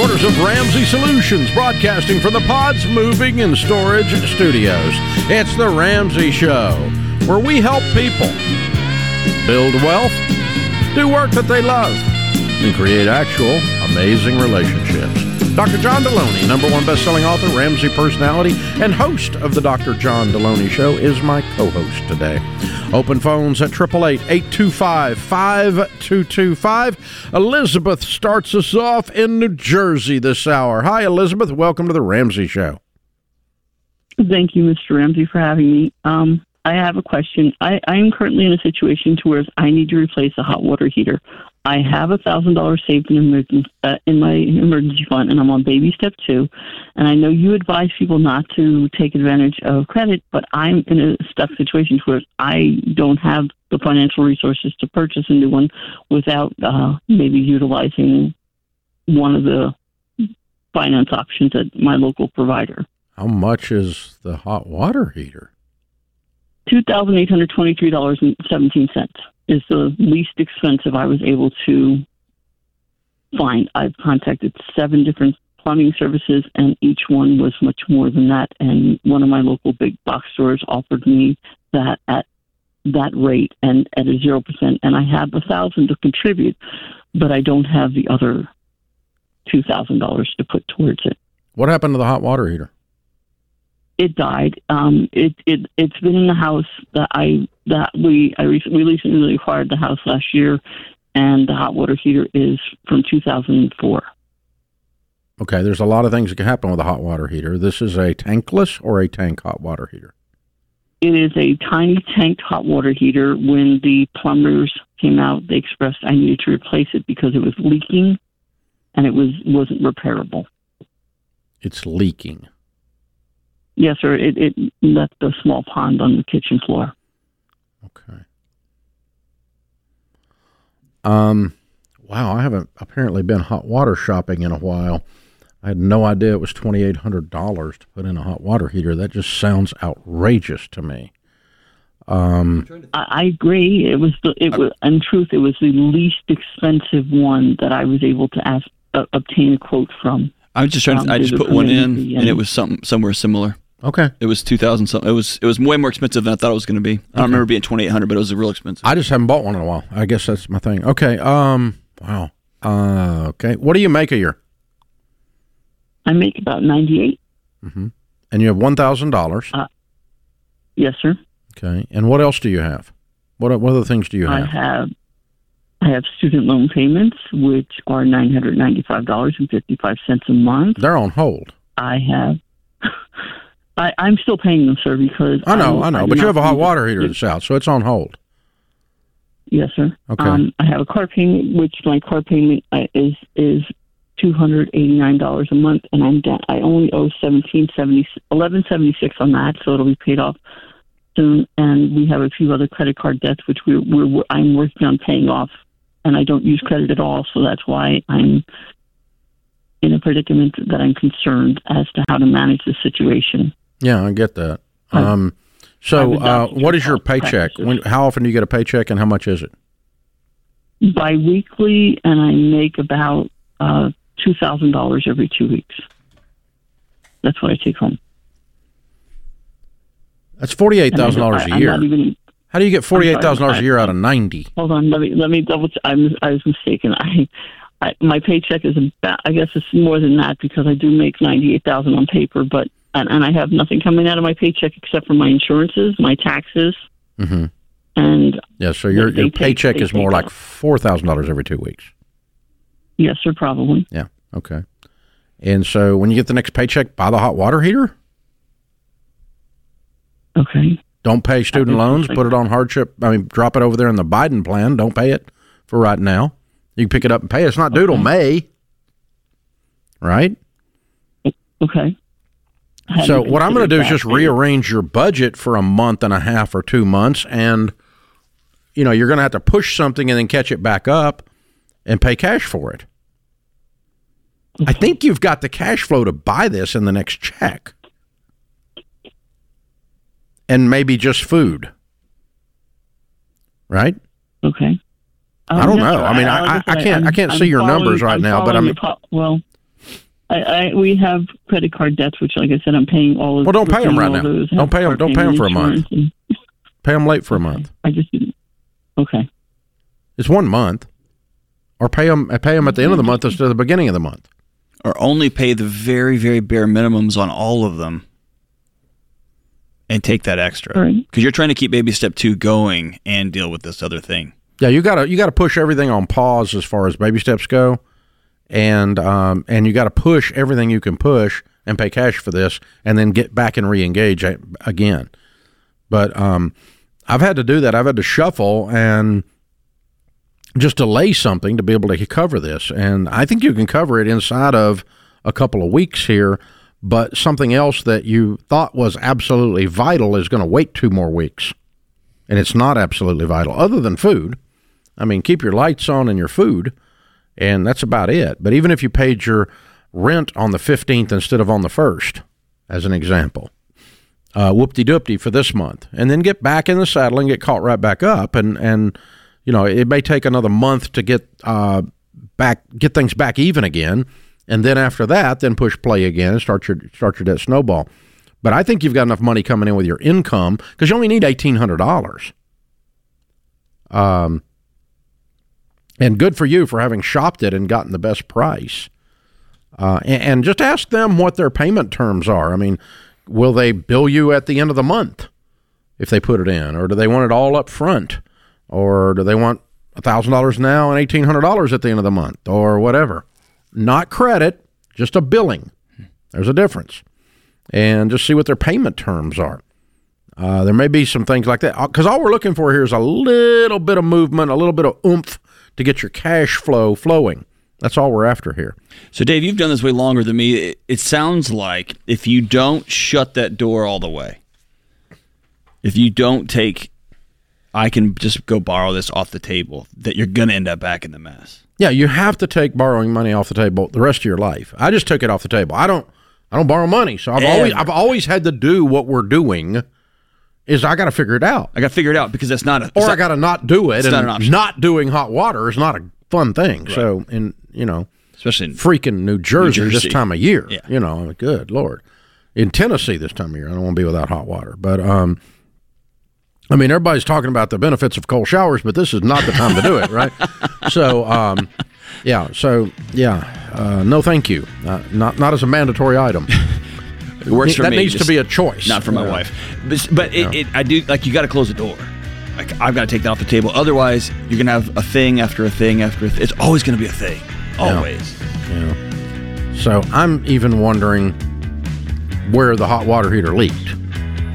headquarters of Ramsey Solutions, broadcasting from the Pods Moving and Storage Studios. It's The Ramsey Show, where we help people build wealth, do work that they love, and create actual amazing relationships. Dr. John Delony, number one best-selling author, Ramsey personality, and host of the Dr. John Delony Show, is my co-host today. Open phones at 888-825-5225. Elizabeth starts us off in New Jersey this hour. Hi, Elizabeth. Welcome to the Ramsey Show. Thank you, Mr. Ramsey, for having me. Um, I have a question. I, I am currently in a situation to where I need to replace a hot water heater. I have a thousand dollars saved in, emergency, uh, in my emergency fund, and I'm on baby step two. And I know you advise people not to take advantage of credit, but I'm in a stuck situation where I don't have the financial resources to purchase a new one without uh, maybe utilizing one of the finance options at my local provider. How much is the hot water heater? Two thousand eight hundred twenty-three dollars and seventeen cents is the least expensive I was able to find. I've contacted seven different plumbing services, and each one was much more than that. And one of my local big box stores offered me that at that rate and at a zero percent. And I have a thousand to contribute, but I don't have the other two thousand dollars to put towards it. What happened to the hot water heater? It died. Um, it it it's been in the house that I that we I re- we recently acquired the house last year, and the hot water heater is from 2004. Okay, there's a lot of things that can happen with a hot water heater. This is a tankless or a tank hot water heater. It is a tiny tanked hot water heater. When the plumbers came out, they expressed I needed to replace it because it was leaking, and it was wasn't repairable. It's leaking. Yes, sir. It, it left a small pond on the kitchen floor. Okay. Um, wow, I haven't apparently been hot water shopping in a while. I had no idea it was twenty eight hundred dollars to put in a hot water heater. That just sounds outrageous to me. Um, I, I agree. It was the it was in truth it was the least expensive one that I was able to ask uh, obtain a quote from. I was just trying. To, I just put one in, and it was something somewhere similar. Okay. It was two thousand something. It was it was way more expensive than I thought it was going to be. I don't remember being twenty eight hundred, but it was real expensive. I just haven't bought one in a while. I guess that's my thing. Okay. Um. Wow. Uh. Okay. What do you make a year? I make about ninety eight. Mm-hmm. And you have one thousand dollars. Uh, yes, sir. Okay. And what else do you have? What What other things do you have? I have. I have student loan payments, which are nine hundred ninety five dollars and fifty five cents a month. They're on hold. I have. I, I'm still paying them, sir, because I know, I, I know, I but you have a hot water heater that's out, so it's on hold. Yes, sir. Okay. Um, I have a car payment, which my car payment uh, is is two hundred eighty nine dollars a month, and I'm down, I only owe seventeen seventy eleven seventy six on that, so it'll be paid off soon. And we have a few other credit card debts, which we're, we're I'm working on paying off, and I don't use credit at all, so that's why I'm in a predicament that I'm concerned as to how to manage the situation. Yeah, I get that. Um. So, uh, what is your paycheck? When, how often do you get a paycheck, and how much is it? Biweekly, and I make about uh, two thousand dollars every two weeks. That's what I take home. That's forty eight thousand dollars a I'm year. not even- How do you get forty eight thousand dollars a year out of ninety? Hold on, let me let me double. Ch- I'm, I was mistaken. I, I my paycheck is about. I guess it's more than that because I do make ninety eight thousand on paper, but and, and I have nothing coming out of my paycheck except for my insurances, my taxes, Mm-hmm. and Yeah. So your your paycheck they is more like four thousand dollars every two weeks. yes, sir, probably. Yeah. Okay. And so when you get the next paycheck, buy the hot water heater. Okay. Don't pay student loans. Put it on hardship. I mean, drop it over there in the Biden plan. Don't pay it for right now. You can pick it up and pay it. It's not due till Okay. May. Right. Okay. So what I'm going to do is just rearrange your budget for a month and a half or two months, and you know you're going to have to push something and then catch it back up and pay cash for it. I think you've got the cash flow to buy this in the next check, and maybe just food, right? Okay. I don't Um, know. I mean, I- like I- I can't- I I'm- can't I'm see your numbers right I'm now, but I'm- your po- well, I, I we have credit card debts, which, like I said, I'm paying all of. Well, don't we're pay 'em paying right now. those, Don't pay them. don't pay them for a month. and- Pay them late for a month. I just didn't okay. It's one month, or pay them pay them at the end of the month instead of the beginning of the month. Or only pay the very, very bare minimums on all of them and take that extra. All right. Because you're trying to keep baby step two going and deal with this other thing. Yeah, you gotta you gotta push everything on pause as far as baby steps go, and um, and you got to push everything you can push and pay cash for this, and then get back and re-engage again. But um, I've had to do that. I've had to shuffle and just delay something to be able to cover this, and I think you can cover it inside of a couple of weeks here. But something else that you thought was absolutely vital is going to wait two more weeks, and it's not absolutely vital, other than food. I mean, keep your lights on and your food, and that's about it. But even if you paid your rent on the 15th instead of on the 1st, as an example, uh, whoopty doopty for this month, and then get back in the saddle and get caught right back up. And, and you know, it may take another month to get uh, back, get things back even again. And then after that, then push play again and start your, start your debt snowball. But I think you've got enough money coming in with your income because you only need $1,800. Um, and good for you for having shopped it and gotten the best price. Uh, and, and just ask them what their payment terms are. I mean, will they bill you at the end of the month if they put it in, or do they want it all up front, or do they want thousand dollars now and eighteen hundred dollars at the end of the month, or whatever? Not credit, just a billing. There's a difference, and just see what their payment terms are. Uh, there may be some things like that because all we're looking for here is a little bit of movement, a little bit of oomph to get your cash flow flowing. That's all we're after here. So, Dave, you've done this way longer than me. It, it sounds like if you don't shut that door all the way, if you don't take, I can just go borrow this off the table, that you're going to end up back in the mess. Yeah, you have to take borrowing money off the table the rest of your life. I just took it off the table. I don't I don't borrow money. So I've always I've always had to do what we're doing is I got to figure it out. I got to figure it out because that's not a. Or it's I got to not do it it's and not an option. not doing hot water is not a fun thing. So and you know, especially in freaking New Jersey, this Jersey. time of year. Yeah. You know, good lord. In Tennessee this time of year, I don't want to be without hot water. But um, I mean, everybody's talking about the benefits of cold showers, but this is not the time to do it, right? So, um, yeah. So, yeah. Uh, no, thank you. Uh, not not as a mandatory item. it works for that me. needs to be a choice, not for my Yeah. wife. But, but it, it, I do like you got to close the door. Like I've got to take that off the table. Otherwise, you're gonna have a thing after a thing after a th- It's always gonna be a thing. Always. Yeah. So I'm even wondering where the hot water heater leaked.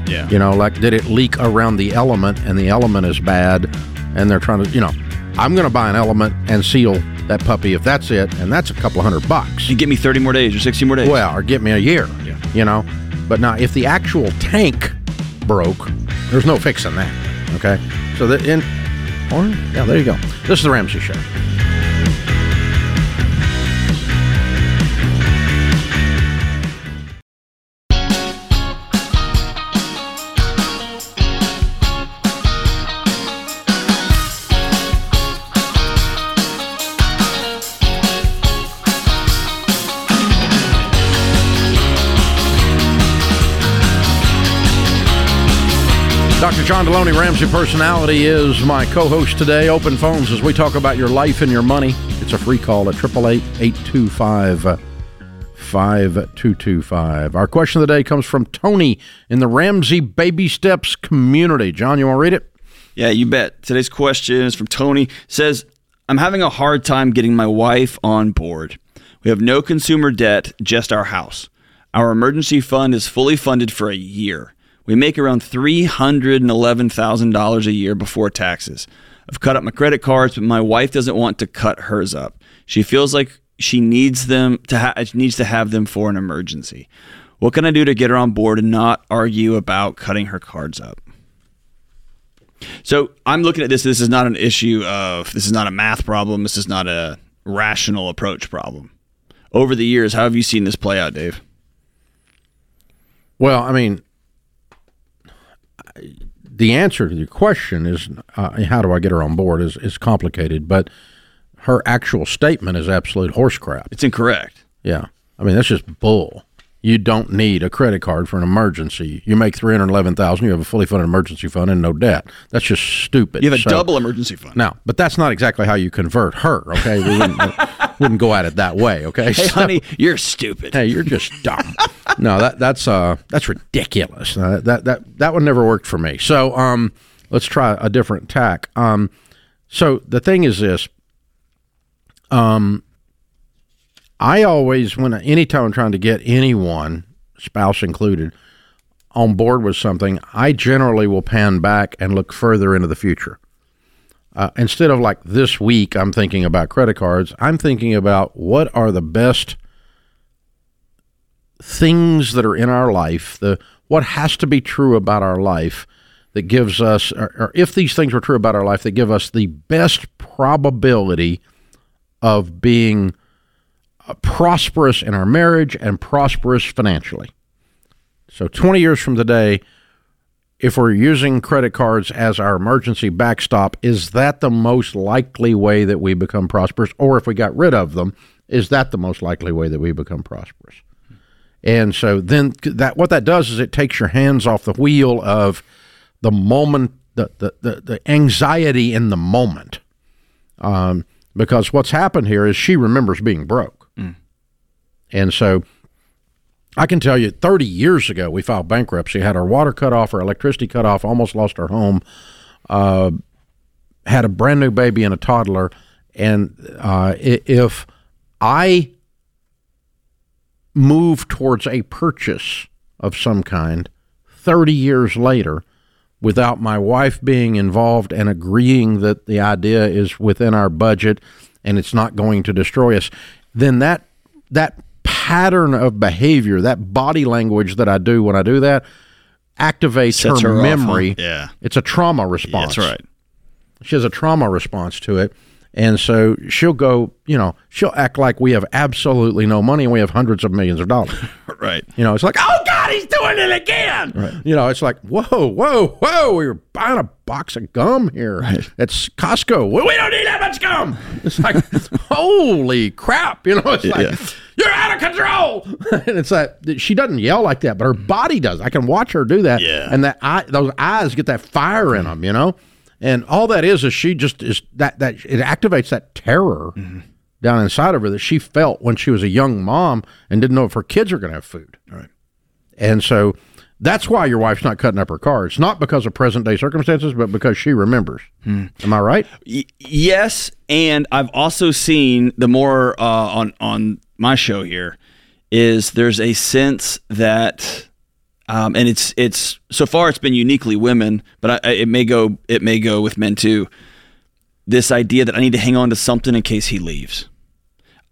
Yeah. You know, like did it leak around the element and the element is bad and they're trying to, you know, I'm going to buy an element and seal that puppy if that's it and that's a couple hundred bucks. You give me 30 more days or 60 more days. Well, or get me a year. Yeah. You know, but now if the actual tank broke, there's no fixing that. Okay. So that in, or yeah, there you go. This is the Ramsey Show. John Delony, Ramsey Personality, is my co host today. Open phones as we talk about your life and your money. It's a free call at 888 825 5225. Our question of the day comes from Tony in the Ramsey Baby Steps community. John, you want to read it? Yeah, you bet. Today's question is from Tony. Says, I'm having a hard time getting my wife on board. We have no consumer debt, just our house. Our emergency fund is fully funded for a year. We make around $311,000 a year before taxes. I've cut up my credit cards, but my wife doesn't want to cut hers up. She feels like she needs them to ha- needs to have them for an emergency. What can I do to get her on board and not argue about cutting her cards up? So I'm looking at this. This is not an issue of this is not a math problem. This is not a rational approach problem. Over the years, how have you seen this play out, Dave? Well, I mean, the answer to your question is uh, how do I get her on board is, is complicated, but her actual statement is absolute horse crap. It's incorrect. Yeah. I mean, that's just bull. You don't need a credit card for an emergency. You make three hundred eleven thousand. You have a fully funded emergency fund and no debt. That's just stupid. You have a So- double emergency fund. Now, but that's not exactly how you convert her. Okay, we wouldn't, go at it that way. Okay, Hey, So- honey, you're stupid. hey, you're just dumb. no, that that's uh that's ridiculous. Uh, that that that one never worked for me. So um, let's try a different tack. Um, so the thing is this. Um, I always when anytime I'm trying to get anyone, spouse included, on board with something, I generally will pan back and look further into the future. Uh, instead of like this week, I'm thinking about credit cards. I'm thinking about what are the best things that are in our life, the what has to be true about our life that gives us, or, or if these things were true about our life, that give us the best probability of being uh, prosperous in our marriage and prosperous financially. So, 20 years from today, if we're using credit cards as our emergency backstop, is that the most likely way that we become prosperous? Or if we got rid of them, is that the most likely way that we become prosperous? And so then that what that does is it takes your hands off the wheel of the moment, the the, the, the anxiety in the moment. Um, because what's happened here is she remembers being broke. And so I can tell you 30 years ago we filed bankruptcy, had our water cut off, our electricity cut off, almost lost our home, uh, had a brand new baby and a toddler. And uh, if I move towards a purchase of some kind 30 years later without my wife being involved and agreeing that the idea is within our budget and it's not going to destroy us then that that pattern of behavior that body language that I do when I do that activates Sets her, her off, huh? memory Yeah. it's a trauma response That's right. she has a trauma response to it. And so she'll go, you know, she'll act like we have absolutely no money and we have hundreds of millions of dollars. Right. You know, it's like, oh God, he's doing it again. You know, it's like, whoa, whoa, whoa, we were buying a box of gum here It's Costco. Well, we don't need that much gum. It's like, holy crap. You know, it's like, Yeah. you're out of control. and it's like, she doesn't yell like that, but her body does. I can watch her do that. Yeah. And that eye, those eyes get that fire in them, you know? And all that is, is she just is that, that it activates that terror mm-hmm. down inside of her that she felt when she was a young mom and didn't know if her kids are going to have food. Right. And so that's why your wife's not cutting up her cards, not because of present day circumstances, but because she remembers. Am I right? Y- yes, and I've also seen the more uh, on on my show here is there's a sense that, um, and it's it's so far it's been uniquely women, but I- it may go it may go with men too. This idea that I need to hang on to something in case he leaves.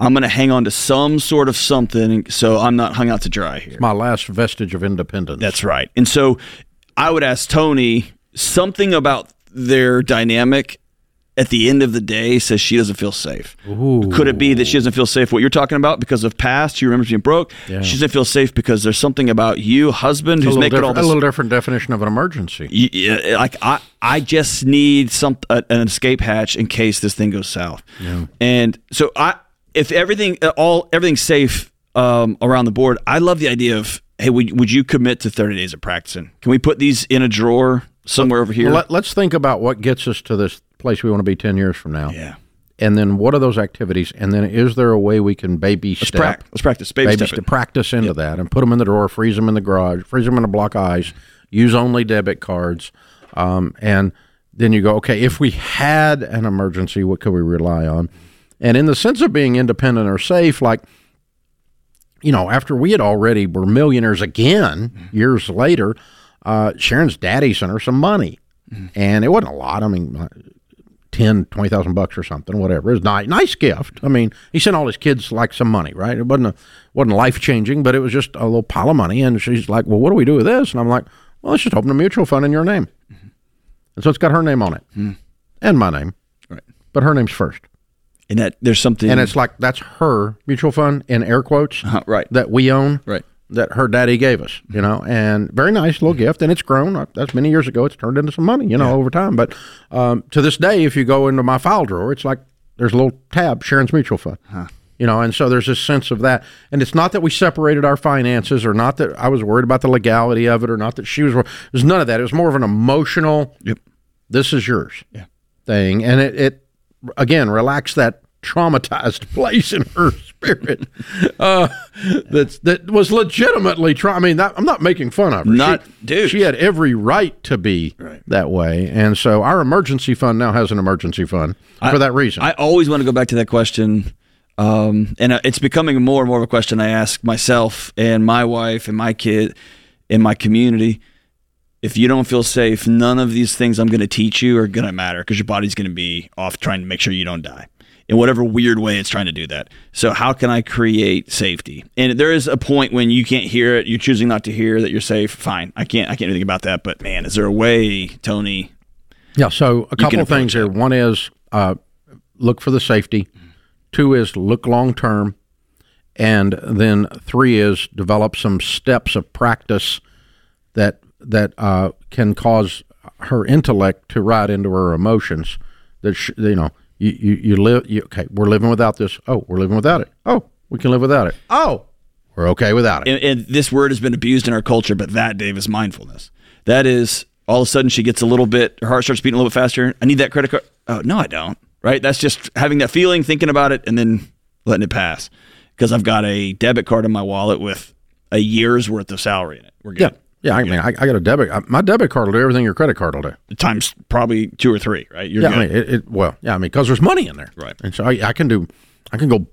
I'm going to hang on to some sort of something so I'm not hung out to dry here. My last vestige of independence. That's right. And so I would ask Tony something about their dynamic at the end of the day says she doesn't feel safe. Could it be that she doesn't feel safe what you're talking about because of past? She remembers being broke. She doesn't feel safe because there's something about you, husband, a who's making all different, a little different definition of an emergency. Yeah, like I, I just need some an escape hatch in case this thing goes south. Yeah. And so I, if everything all everything's safe um, around the board, I love the idea of hey, would, would you commit to 30 days of practicing? Can we put these in a drawer somewhere over here? Let, let's think about what gets us to this place we want to be 10 years from now. yeah, And then what are those activities? And then is there a way we can baby let's, step? prac- let's practice. Baby, Baby step step, practice into that and put them in the drawer, freeze them in the garage, freeze them in a block of ice, use only debit cards. Um, and then you go, okay, if we had an emergency, what could we rely on? And in the sense of being independent or safe, like, you know, after we had already were millionaires again years later, uh, Sharon's daddy sent her some money. And it wasn't a lot. I mean, uh, 10, 20,000 bucks or something, whatever. It was nice, nice gift. I mean, he sent all his kids like some money, right? It wasn't a, wasn't life changing, but it was just a little pile of money. And she's like, well, what do we do with this? And I'm like, well, let's just open a mutual fund in your name. And so it's got her name on it and my name, Right. but her name's first. And that there's something. And it's like, that's her mutual fund in air quotes Uh, right. that we own Right. that her daddy gave us, you know, and very nice little gift. And it's grown. Uh, That's many years ago. It's turned into some money, you know, over time. But um, to this day, if you go into my file drawer, it's like there's a little tab, Sharon's Mutual Fund. You know, and so there's a sense of that. And it's not that we separated our finances or not that I was worried about the legality of it or not that she was. There's none of that. It was more of an emotional, Yep. this is yours Yeah. thing. And it, it again, relax that traumatized place in her spirit uh, that's, that was legitimately try. I mean, that, I'm not making fun of her. Not- she, dude. She had every right to be Right. that way. And so our emergency fund now has an emergency fund for that reason. I always want to go back to that question. Um, and uh, it's becoming more and more of a question I ask myself and my wife and my kid in my community. If you don't feel safe, none of these things I'm going to teach you are going to matter because your body's going to be off trying to make sure you don't die in whatever weird way it's trying to do that. So, how can I create safety? And there is a point when you can't hear it, you're choosing not to hear that you're safe. Fine, I can't, I can't do anything about that. But man, is there a way, Tony? Yeah. So a couple of things here. One is uh, look for the safety. Two is look long term, and then three is develop some steps of practice that that uh, can cause her intellect to ride into her emotions. That sh- you know, you you, you live. You, okay, we're living without this. Oh, we're living without it. Oh, we can live without it. Oh, we're okay without it. and, and this word has been abused in our culture, but that, Dave, is mindfulness. That is all of a sudden she gets a little bit, her heart starts beating a little bit faster. I need that credit card. Oh, no, I don't. Right? That's just having that feeling, thinking about it, and then letting it pass. Because I've got a debit card in my wallet with a year's worth of salary in it. We're good. yeah. I mean, I, I got a debit. uh, My debit card will do everything your credit card will do. Times probably two or three, right? You're Yeah, good. I mean, it, it, well, yeah, I mean, because there's money in there, Right. And so I, I can do, I can go,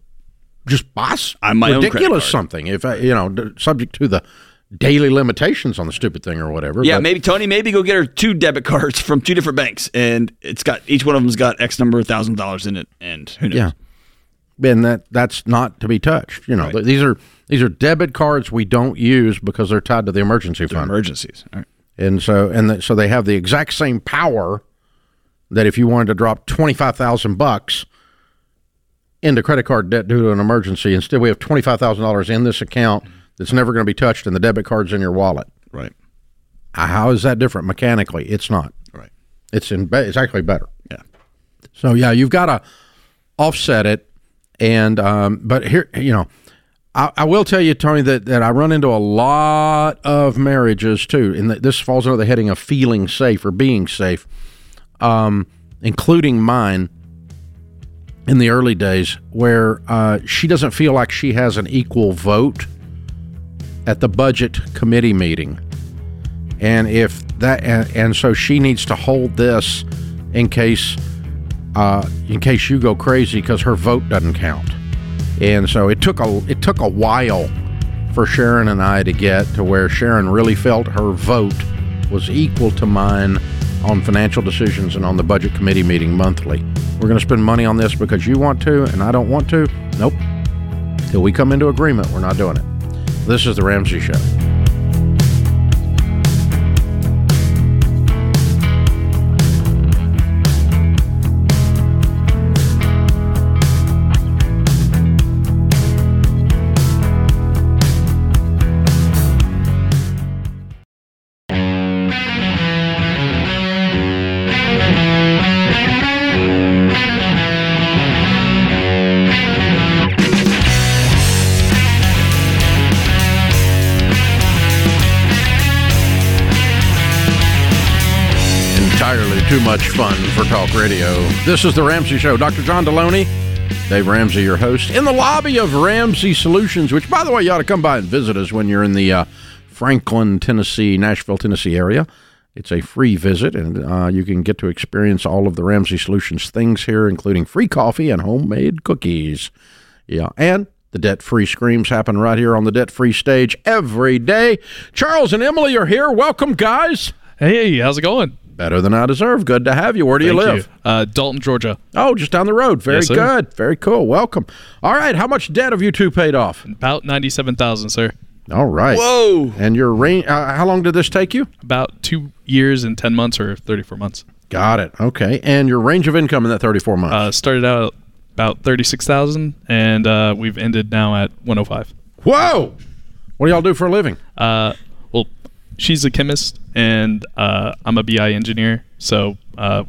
just boss I'm my ridiculous something if I, you know, subject to the daily limitations on the stupid thing or whatever. yeah, but- maybe Tony, maybe go get her two debit cards from two different banks, and it's got each one of them's got X number of thousand dollars in it, and who knows? yeah, and that that's not to be touched. You know, Right. these are these are debit cards we don't use because they're tied to the emergency fund, Emergencies. Right. and so and the, so they have the exact same power that if you wanted to drop twenty five thousand bucks into credit card debt due to an emergency, instead we have twenty five thousand dollars in this account that's never going to be touched, and the debit card's in your wallet. Right. Uh, How is that different mechanically? It's not. Right. It's in. It's actually better. Yeah. So yeah, you've got to offset it, and um, but here you know, I, I will tell you, Tony, that that I run into a lot of marriages too, and this falls under the heading of feeling safe or being safe, um, including mine. In the early days, where uh, she doesn't feel like she has an equal vote at the budget committee meeting, and if that, and, and so she needs to hold this in case uh, in case you go crazy because her vote doesn't count. And so it took a it took a while for Sharon and I to get to where Sharon really felt her vote was equal to mine on financial decisions and on the budget committee meeting monthly. We're going to spend money on this because you want to and I don't want to. Nope. Till we come into agreement, we're not doing it. This is the Ramsey Show. Too much fun for talk radio. This is the Ramsey Show. Dr. John Delony, Dave Ramsey, your host, in the lobby of Ramsey Solutions, which, by the way, you ought to come by and visit us when you're in the uh, Franklin, Tennessee, Nashville, Tennessee area. It's a free visit, and uh, you can get to experience all of the Ramsey Solutions things here, including free coffee and homemade cookies. Yeah, and the debt free screams happen right here on the debt free stage every day. Charles and Emily are here. Welcome, guys. Hey, how's it going? Better than I deserve. Good to have you. Where do you Thank live? Uh, Dalton, Georgia. Oh, just down the road. Very Yes, good. Very cool. Welcome. All right. How much debt have you two paid off? About ninety-seven thousand, sir. All right. Whoa. And your range? Uh, how long did this take you? About two years and ten months, or thirty-four months. Got it. Okay. And your range of income in that thirty-four months? Uh, started out about thirty-six thousand, and uh, we've ended now at one hundred five. Whoa. What do y'all do for a living? Uh, well, she's a chemist, and uh, I'm a BI engineer. So uh,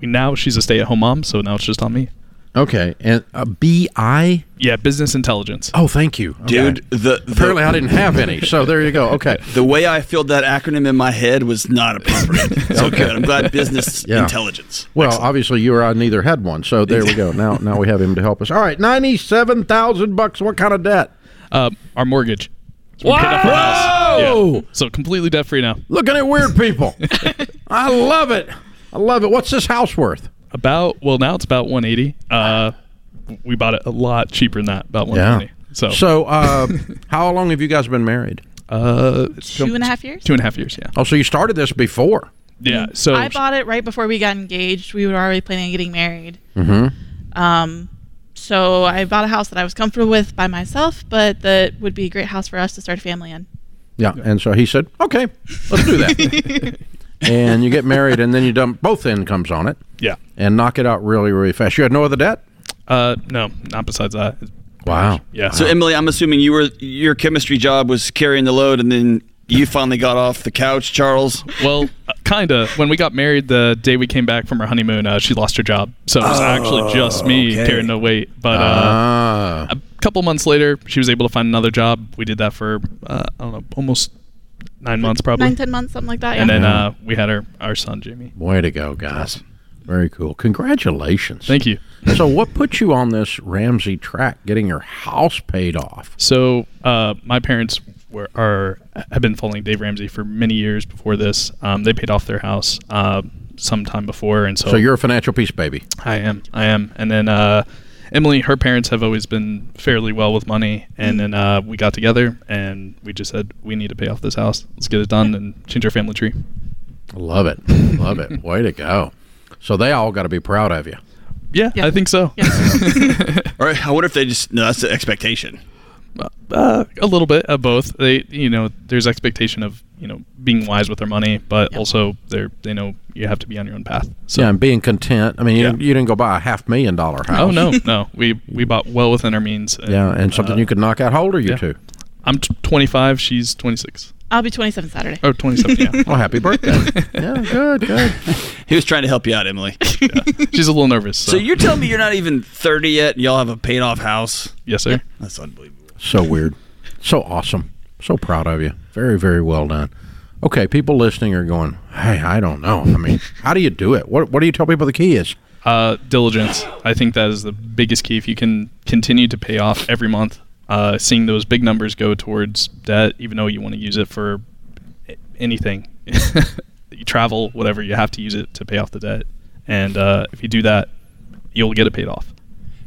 now she's a stay-at-home mom. So now it's just on me. Okay, and uh, BI. Yeah, business intelligence. Oh, thank you, Okay. Dude, the, the Apparently, I didn't have any, so there you go. Okay, the way I filled that acronym in my head was not appropriate. so good. I'm glad business Yeah. intelligence. well, obviously you or I neither had one, so there we go. Now, now we have him to help us. All right, ninety-seven thousand bucks. What kind of debt? Uh, our mortgage. So we paid off our house. Whoa! Yeah. So completely debt free now. Looking at weird people. I love it. I love it. What's this house worth? About well now it's about 180. Uh, we bought it a lot cheaper than that, about Yeah. So, So, uh, how long have you guys been married? uh, it's Two and a half years? Two and a half years, yeah. Oh, so you started this before? Yeah. So I bought it right before we got engaged. We were already planning on getting married. Mm-hmm. Um, so I bought a house that I was comfortable with by myself, but that would be a great house for us to start a family in. Yeah. And so he said, "Okay, let's do that." and you get married, and then you dump both incomes on it yeah. and knock it out really, really fast. You had no other debt. Uh, no, not besides that. Wow. Yeah. So Emily, I'm assuming you were your chemistry job was carrying the load, and then you finally got off the couch, Charles. well, uh, kinda. When we got married, the day we came back from our honeymoon, uh, she lost her job, so it was actually just me okay. carrying the weight. But uh, Ah. a couple months later, she was able to find another job. We did that for uh, I don't know, almost nine months probably. Nine, ten months, something like that. Yeah. and then uh, we had our our son Jamie. Way to go, guys. Very cool. Congratulations. Thank you. So, what put you on this Ramsey track, getting your house paid off? So uh, my parents were are have been following Dave Ramsey for many years before this. Um, they paid off their house uh, sometime before, and so, So, you're a financial peace baby. I am, I am, and then uh, Emily, her parents have always been fairly well with money, and then uh, we got together and we just said we need to pay off this house. Let's get it done and change our family tree. Love it. Love it. Way to go. So, they all got to be proud of you. Yeah, Yeah. I think so. All right, I wonder if they just no, that's the expectation. Uh, a little bit of both. They, you know, there's expectation of you know being wise with their money, but Yep. also they're they know you have to be on your own path. So yeah, and being content. I mean, you, Yeah. didn't, you didn't go buy a half million dollar house. Oh no, no. We we bought well within our means. Yeah, and something uh, you could knock out. How old are you yeah. two? I'm t- 25. She's 26. I'll be 27 Saturday. Oh, 27. Yeah. Well, happy birthday. yeah, good, good. He was trying to help you out, Emily. She's a little nervous. So, So you're telling me you're not even 30 yet, and y'all have a paid off house? yes, sir. That's unbelievable. So weird. So awesome. So proud of you. Very, very well done. Okay, people listening are going, hey, I don't know. I mean, how do you do it? What, what do you tell people the key is? Uh, diligence. I think that is the biggest key. If you can continue to pay off every month, uh, seeing those big numbers go towards debt, even though you want to use it for anything, you travel, whatever, you have to use it to pay off the debt. And uh, if you do that, you'll get it paid off.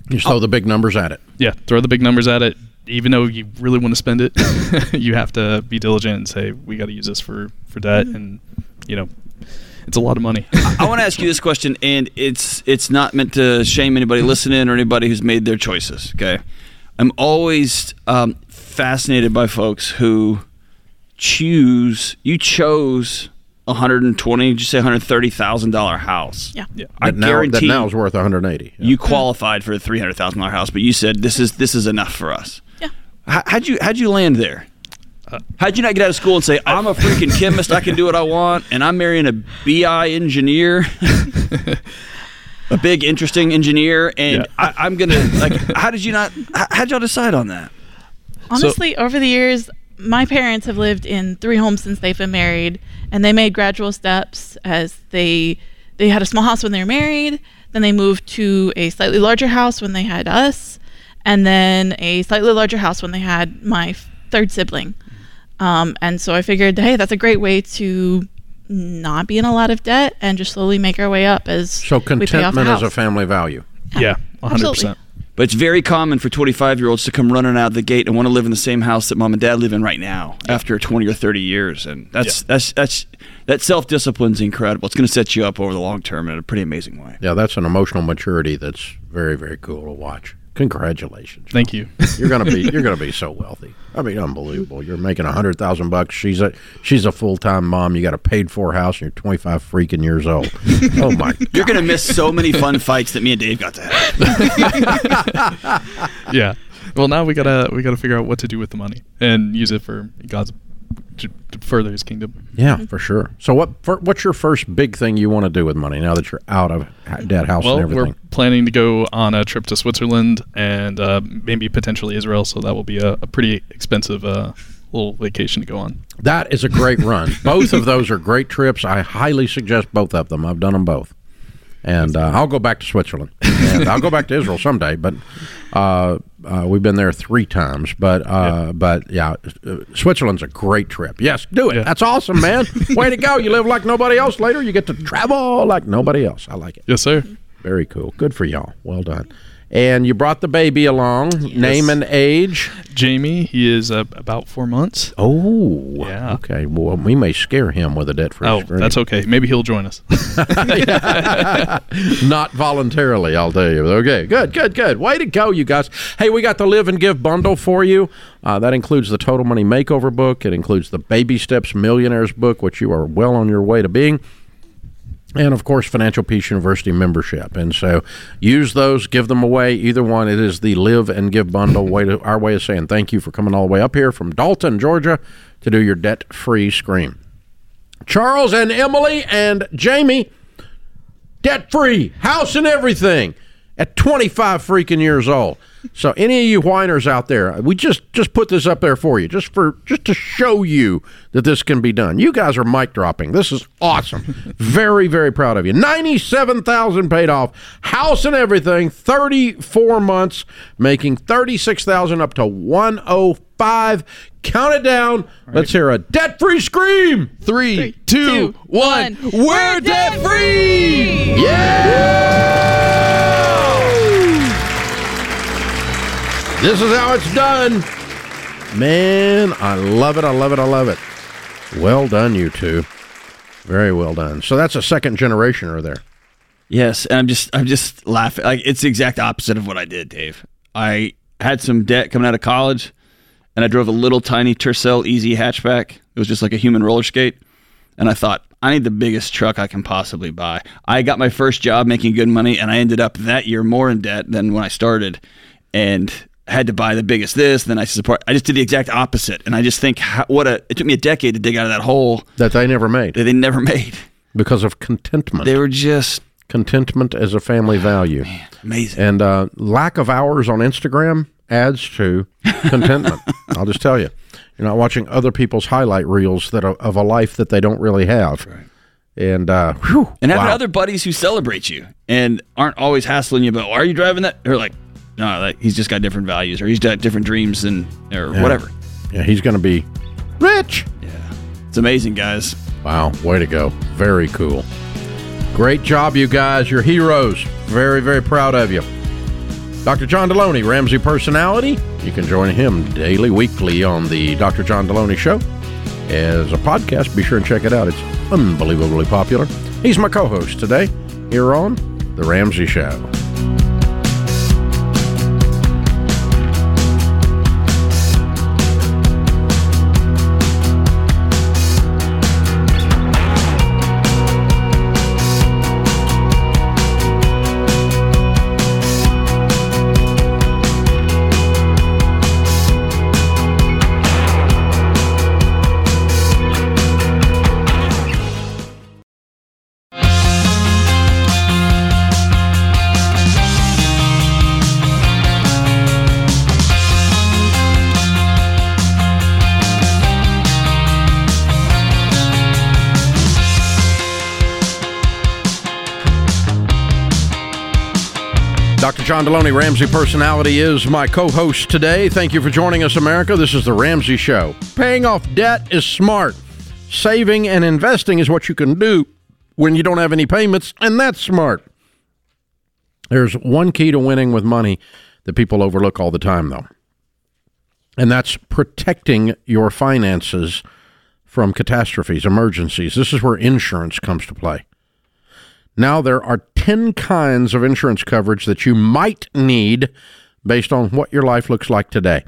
You just throw the big numbers at it. Yeah, throw the big numbers at it. Even though you really want to spend it, you have to be diligent and say we got to use this for for debt, and you know, it's a lot of money. I want to ask you this question, and it's it's not meant to shame anybody listening or anybody who's made their choices. Okay, I'm always um, fascinated by folks who choose. You chose a hundred and twenty. Did you say hundred thirty thousand dollar house? Yeah. yeah, I That now, that guarantee now is worth 180. you qualified for a three hundred thousand dollar house, but you said this is this is enough for us. Yeah. How, how'd you how'd you land there? How'd you not get out of school and say I'm a freaking chemist, I can do what I want, and I'm marrying a BI engineer, a big interesting engineer, and Yeah. I, I'm gonna like. How did you not? How, how'd y'all decide on that? Honestly, over the years, my parents have lived in three homes since they've been married, and they made gradual steps as they they had a small house when they were married, then they moved to a slightly larger house when they had us, and then a slightly larger house when they had my third sibling. Um, and so I figured, hey, that's a great way to not be in a lot of debt and just slowly make our way up as So we pay off the contentment is a family value. yeah, 100. Absolutely. percent But it's very common for 25 year olds to come running out of the gate and want to live in the same house that mom and dad live in right now after 20 or 30 years, and that's Yeah. that's that's that self discipline's incredible. It's going to set you up over the long term in a pretty amazing way. Yeah, that's an emotional maturity that's very, very cool to watch. Congratulations. Thank you. You're gonna be you're gonna be so wealthy. I mean, unbelievable. You're making a hundred thousand bucks. She's a she's a full time mom. You got a paid for house, and you're 25 freaking years old. Oh my! You're going to miss so many fun fights that me and Dave got to have. yeah. Well, now we gotta we gotta figure out what to do with the money and use it for God's to, to further His kingdom. Yeah, for sure. So what? For, what's your first big thing you want to do with money now that you're out of dead house Well, and we're everything? planning to go on a trip to Switzerland and uh, maybe potentially Israel. So that will be a, a pretty expensive uh, little vacation to go on. That is a great run. both of those are great trips. I highly suggest both of them. I've done them both, and uh, I'll go back to Switzerland. and I'll go back to Israel someday. But uh, uh, we've been there three times. But uh, but yeah, uh, Switzerland's a great trip. Yes, do it. Yeah. That's awesome, man. Way to go! You live like nobody else. Later, you get to travel like nobody else. I like it. Yes, sir. Very cool. Good for y'all. Well done. And you brought the baby along. Name and age. Jamie, he is uh, about four months. Oh, Yeah. Okay. Well, we may scare him with a debt free Oh, that's okay. Maybe he'll join us. Not voluntarily, I'll tell you. Okay, good, good, good. Way to go, you guys. Hey, we got the Live and Give bundle for you. Uh, that includes the Total Money Makeover book. It includes the Baby Steps Millionaires book, which you are well on your way to being. And of course, Financial Peace University membership. And so use those, give them away. Either one, it is the Live and Give bundle. Way to, our way of saying thank you for coming all the way up here from Dalton, Georgia, to do your debt free scream. Charles and Emily and Jamie debt free, house and everything at 25 freaking years old. So any of you whiners out there, we just just put this up there for you, just for just to show you that this can be done. You guys are mic dropping. This is awesome. very very proud of you. 97,000 paid off, house and everything, 34 months, making 36,000 up to 105. Count it down. Let's hear a debt-free scream. Three, two, one. We're debt free. Yeah! This is how it's done. Man, I love it. I love it. I love it. Well done, you two. Very well done. So that's a second generationer there. Yes, and I'm just I'm just laughing. Like it's the exact opposite of what I did, Dave. I had some debt coming out of college, and I drove a little tiny Tercel Easy hatchback. It was just like a human roller skate, and I thought I need the biggest truck I can possibly buy. I got my first job making good money, and I ended up that year more in debt than when I started, and had to buy the biggest this. Then I support. I just did the exact opposite, and I just think how, what a. It took me a decade to dig out of that hole That they never made that they never made. because of contentment. They were just contentment as a family value. amazing. And uh, lack of hours on Instagram adds to contentment. I'll just tell you. You're not watching other people's highlight reels that are of a life that they don't really have. And uh, whew, and having wow. other buddies who celebrate you and aren't always hassling you about, "Why are you driving that?" Or like, no, like he's just got different values, or he's got different dreams, and or whatever. yeah, he's going to be rich. Yeah. It's amazing, guys. Wow, way to go. Very cool. Great job, you guys. You're heroes. Very, very proud of you. Dr. John Delony, Ramsey Personality. You can join him daily, weekly on the Dr. John Delony Show as a podcast. Be sure and check it out. It's unbelievably popular. He's my co host today here on The Ramsey Show. John Delony, Ramsey Personality, is my co host today. Thank you for joining us, America. This is The Ramsey Show. Paying off debt is smart. Saving and investing is what you can do when you don't have any payments, and that's smart. There's one key to winning with money that people overlook all the time, though, and that's protecting your finances from catastrophes, emergencies. This is where insurance comes to play. Now, there are 10 kinds of insurance coverage that you might need based on what your life looks like today.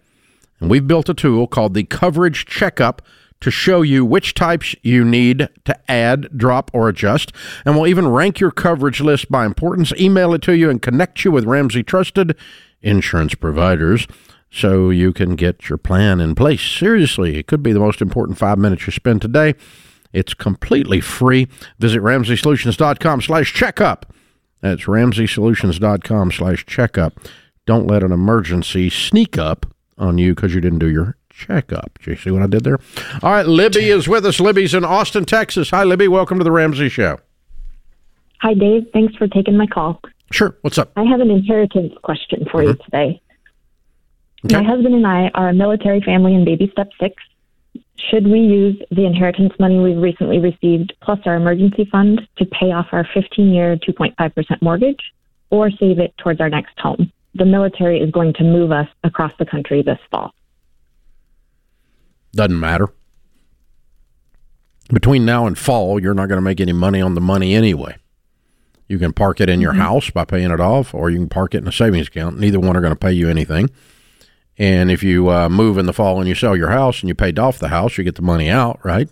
And we've built a tool called the Coverage Checkup to show you which types you need to add, drop, or adjust. And we'll even rank your coverage list by importance, email it to you, and connect you with Ramsey Trusted insurance providers. so you can get your plan in place. Seriously, it could be the most important five minutes you spend today. It's completely free. Visit RamseySolutions.com slash checkup. That's RamseySolutions.com slash checkup. Don't let an emergency sneak up on you because you didn't do your checkup. Do you see what I did there? All right, Libby is with us. Libby's in Austin, Texas. Hi, Libby. Welcome to the Ramsey Show. Hi, Dave. Thanks for taking my call. Sure. What's up? I have an inheritance question for you mm-hmm. today. Okay. My husband and I are a military family in baby step six. Should we use the inheritance money we've recently received plus our emergency fund to pay off our 15 year, 2.5% mortgage or save it towards our next home? The military is going to move us across the country this fall. Doesn't matter. Between now and fall, you're not going to make any money on the money anyway. You can park it in your mm-hmm. house by paying it off, or you can park it in a savings account. Neither one are going to pay you anything. And if you uh, move in the fall and you sell your house and you paid off the house, you get the money out, right?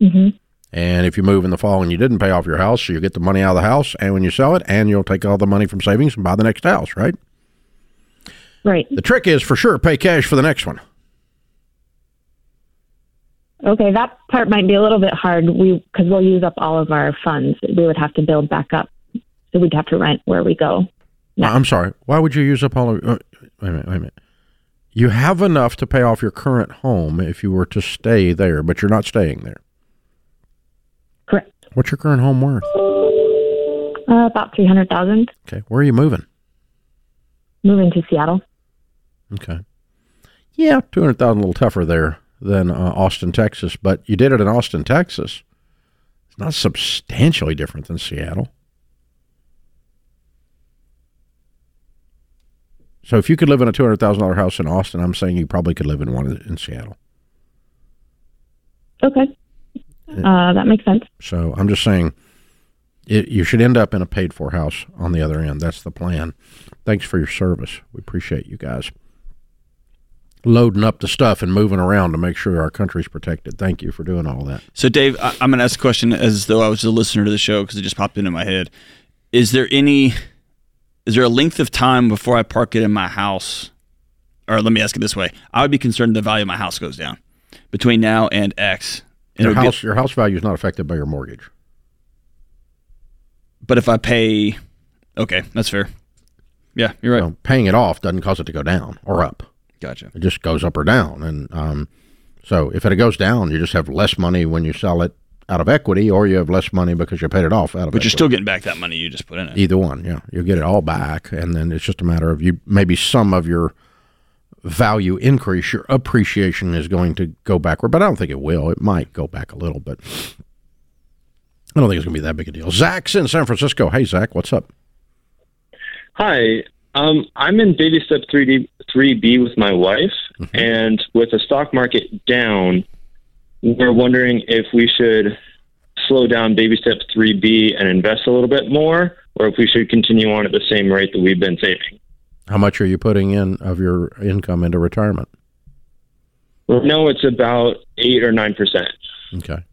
hmm And if you move in the fall and you didn't pay off your house, so you get the money out of the house, and when you sell it, and you'll take all the money from savings and buy the next house, right? Right. The trick is for sure pay cash for the next one. Okay, that part might be a little bit hard. We because we'll use up all of our funds. We would have to build back up, so we'd have to rent where we go. Yeah. I'm sorry. Why would you use up all of? Wait a minute. Wait a minute. You have enough to pay off your current home if you were to stay there, but you're not staying there. Correct. What's your current home worth? Uh, about three hundred thousand. Okay, where are you moving? Moving to Seattle. Okay. Yeah, two hundred thousand. A little tougher there than uh, Austin, Texas, but you did it in Austin, Texas. It's not substantially different than Seattle. So if you could live in a two hundred thousand dollar house in Austin, I'm saying you probably could live in one in Seattle. Okay. Uh, that makes sense. So I'm just saying, it, you should end up in a paid for house on the other end. That's the plan. Thanks for your service. We appreciate you guys loading up the stuff and moving around to make sure our country's protected. Thank you for doing all that. So, Dave, I, I'm going to ask a question as though I was a listener to the show because it just popped into my head. Is there any, is there a length of time before I park it in my house? Or let me ask it this way: I would be concerned the value of my house goes down between now and X. And Your would be- house, your house value is not affected by your mortgage. but if I pay, okay, that's fair. Yeah, you're right. So paying it off doesn't cause it to go down or up. Gotcha. It just goes up or down. And um, so if it goes down, you just have less money when you sell it out of equity, or you have less money because you paid it off out of. But you're still getting back that money you just put in it. Either one, yeah. You'll get it all back, and then it's just a matter of you. Maybe some of your value increase, your appreciation is going to go backward, but I don't think it will. It might go back a little, but I don't think it's going to be that big a deal. Zach's in San Francisco. Hey, Zach, what's up? Hi. Um, I'm in baby step 3D, 3B with my wife, and with the stock market down, we're wondering if we should slow down baby step 3B and invest a little bit more, or if we should continue on at the same rate that we've been saving. How much are you putting in of your income into retirement? No, it's about 8 or 9%. Okay.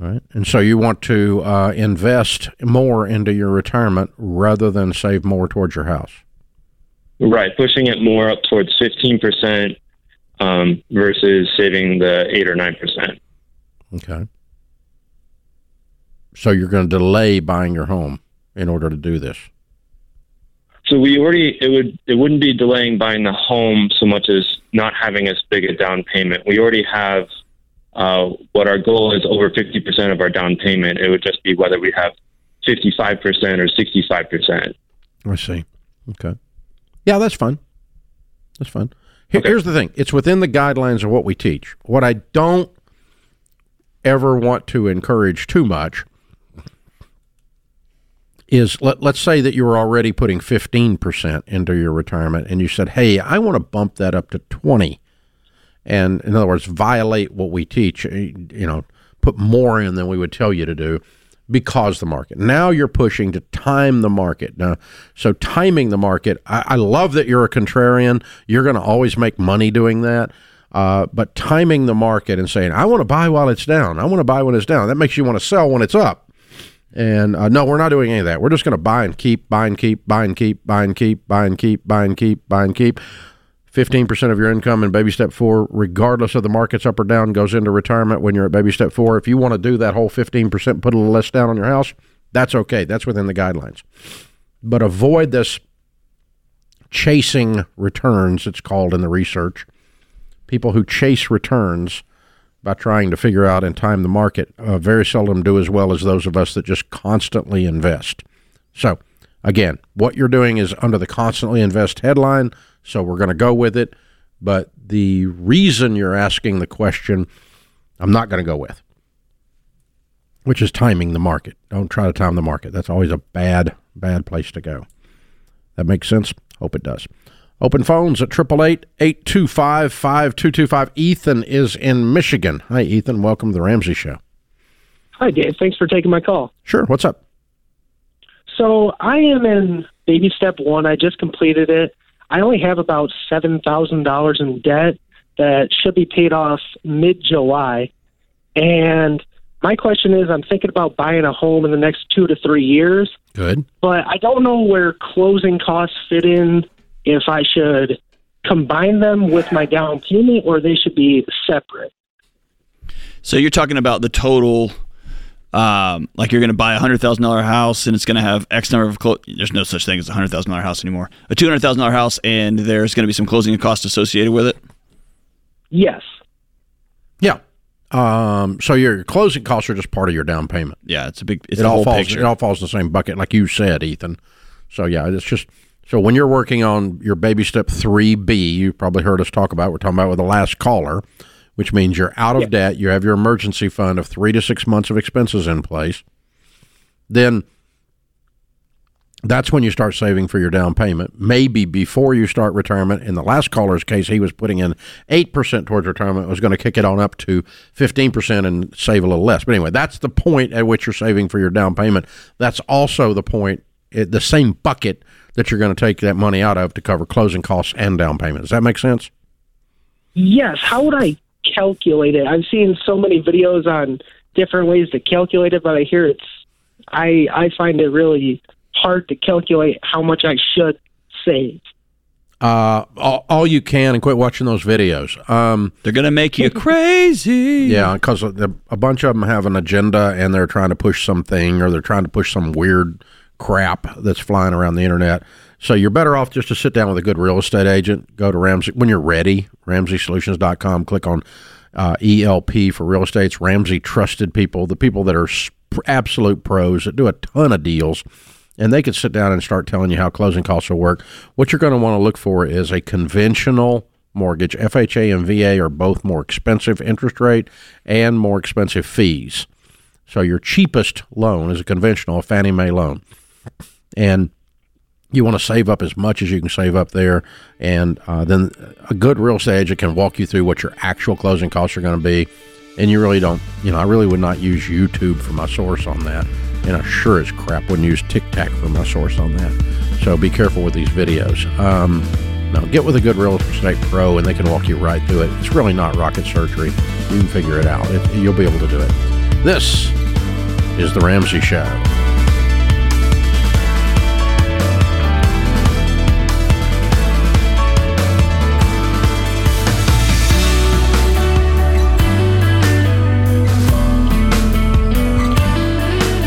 All right. And so you want to uh, invest more into your retirement rather than save more towards your house. Right, pushing it more up towards 15% um, versus saving the 8 or 9%. Okay. So you're going to delay buying your home in order to do this. So we already it would it wouldn't be delaying buying the home so much as not having as big a down payment. We already have uh, what our goal is over fifty percent of our down payment. It would just be whether we have fifty five percent or sixty five percent. I see. Okay. Yeah, that's fine. That's fine. Here, Okay. Here's the thing it's within the guidelines of what we teach. What I don't ever want to encourage too much is let, let's say that you were already putting 15% into your retirement and you said, hey, I want to bump that up to 20 and in other words, violate what we teach, eh, you know, put more in than we would tell you to do because the market. Now you're pushing to time the market. Now, so timing the market, I, I love that you're a contrarian. You're going to always make money doing that. Uh, but timing the market and saying, I want to buy while it's down. I want to buy when it's down. That makes you want to sell when it's up. And uh, no, we're not doing any of that. We're just going to buy and keep, buy and keep, buy and keep, buy and keep, buy and keep, buy and keep, buy and keep. 15% of your income in baby step four, regardless of the market's up or down, goes into retirement when you're at baby step four. If you want to do that whole 15%, put a little less down on your house, that's okay. That's within the guidelines. But avoid this chasing returns, it's called in the research. People who chase returns by trying to figure out and time the market uh, very seldom do as well as those of us that just constantly invest. So, again, what you're doing is under the constantly invest headline so we're going to go with it. But the reason you're asking the question, I'm not going to go with, which is timing the market. Don't try to time the market. That's always a bad, bad place to go. That makes sense? Hope it does. Open phones at 888 825 5225. Ethan is in Michigan. Hi, Ethan. Welcome to the Ramsey Show. Hi, Dave. Thanks for taking my call. Sure. What's up? So I am in baby step one. I just completed it. I only have about seven thousand dollars in debt that should be paid off mid July. And my question is I'm thinking about buying a home in the next two to three years. Good. But I don't know where closing costs fit in if I should combine them with my down payment or they should be separate. So you're talking about the total um, like you're going to buy a hundred thousand dollar house and it's going to have X number of clo- there's no such thing as a hundred thousand dollar house anymore. A two hundred thousand dollar house and there's going to be some closing costs associated with it. Yes. Yeah. Um, so your closing costs are just part of your down payment. Yeah, it's a big. It's it the all falls. picture. It all falls in the same bucket, like you said, Ethan. So yeah, it's just so when you're working on your baby step three B, you probably heard us talk about. We're talking about with the last caller, which means you're out of Yeah. debt. You have your emergency fund of three to six months of expenses in place. Then that's when you start saving for your down payment. Maybe before you start retirement. In the last caller's case, he was putting in 8% towards retirement, was going to kick it on up to 15% and save a little less. But anyway, that's the point at which you're saving for your down payment. That's also the point, it, the same bucket that you're going to take that money out of to cover closing costs and down payment. Does that make sense? Yes. How would I calculate it? I've seen so many videos on different ways to calculate it, but I hear it's I I find it really hard to calculate how much I should save. Uh, all, all you can and quit watching those videos. Um, They're going to make you crazy. Yeah, because a bunch of them have an agenda and they're trying to push something or they're trying to push some weird crap that's flying around the internet. So you're better off just to sit down with a good real estate agent. Go to Ramsey when you're ready. RamseySolutions.com. Click on uh, ELP for real estates. Ramsey trusted people, the people that are absolute pros that do a ton of deals, and they can sit down and start telling you how closing costs will work. What you're going to want to look for is a conventional mortgage. FHA and VA are both more expensive interest rate and more expensive fees. So your cheapest loan is a conventional Fannie Mae loan, and you want to save up as much as you can save up there, and uh, then a good real estate agent can walk you through what your actual closing costs are going to be. And you really don't, you know, I really would not use YouTube for my source on that, and I sure as crap wouldn't use TikTok for my source on that. So be careful with these videos. Um, get with a good real estate pro, and they can walk you right through it. It's really not rocket surgery. You can figure it out. It, you'll be able to do it. This is the Ramsey Show.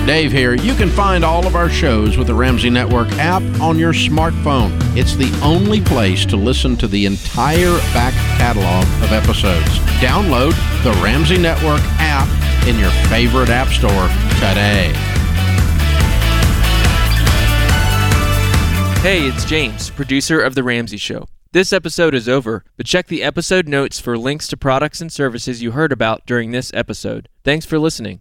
Dave here. You can find all of our shows with the Ramsey Network app on your smartphone. It's the only place to listen to the entire back catalog of episodes. Download the Ramsey Network app in your favorite app store today. Hey, it's James, producer of The Ramsey Show. This episode is over, but check the episode notes for links to products and services you heard about during this episode. Thanks for listening.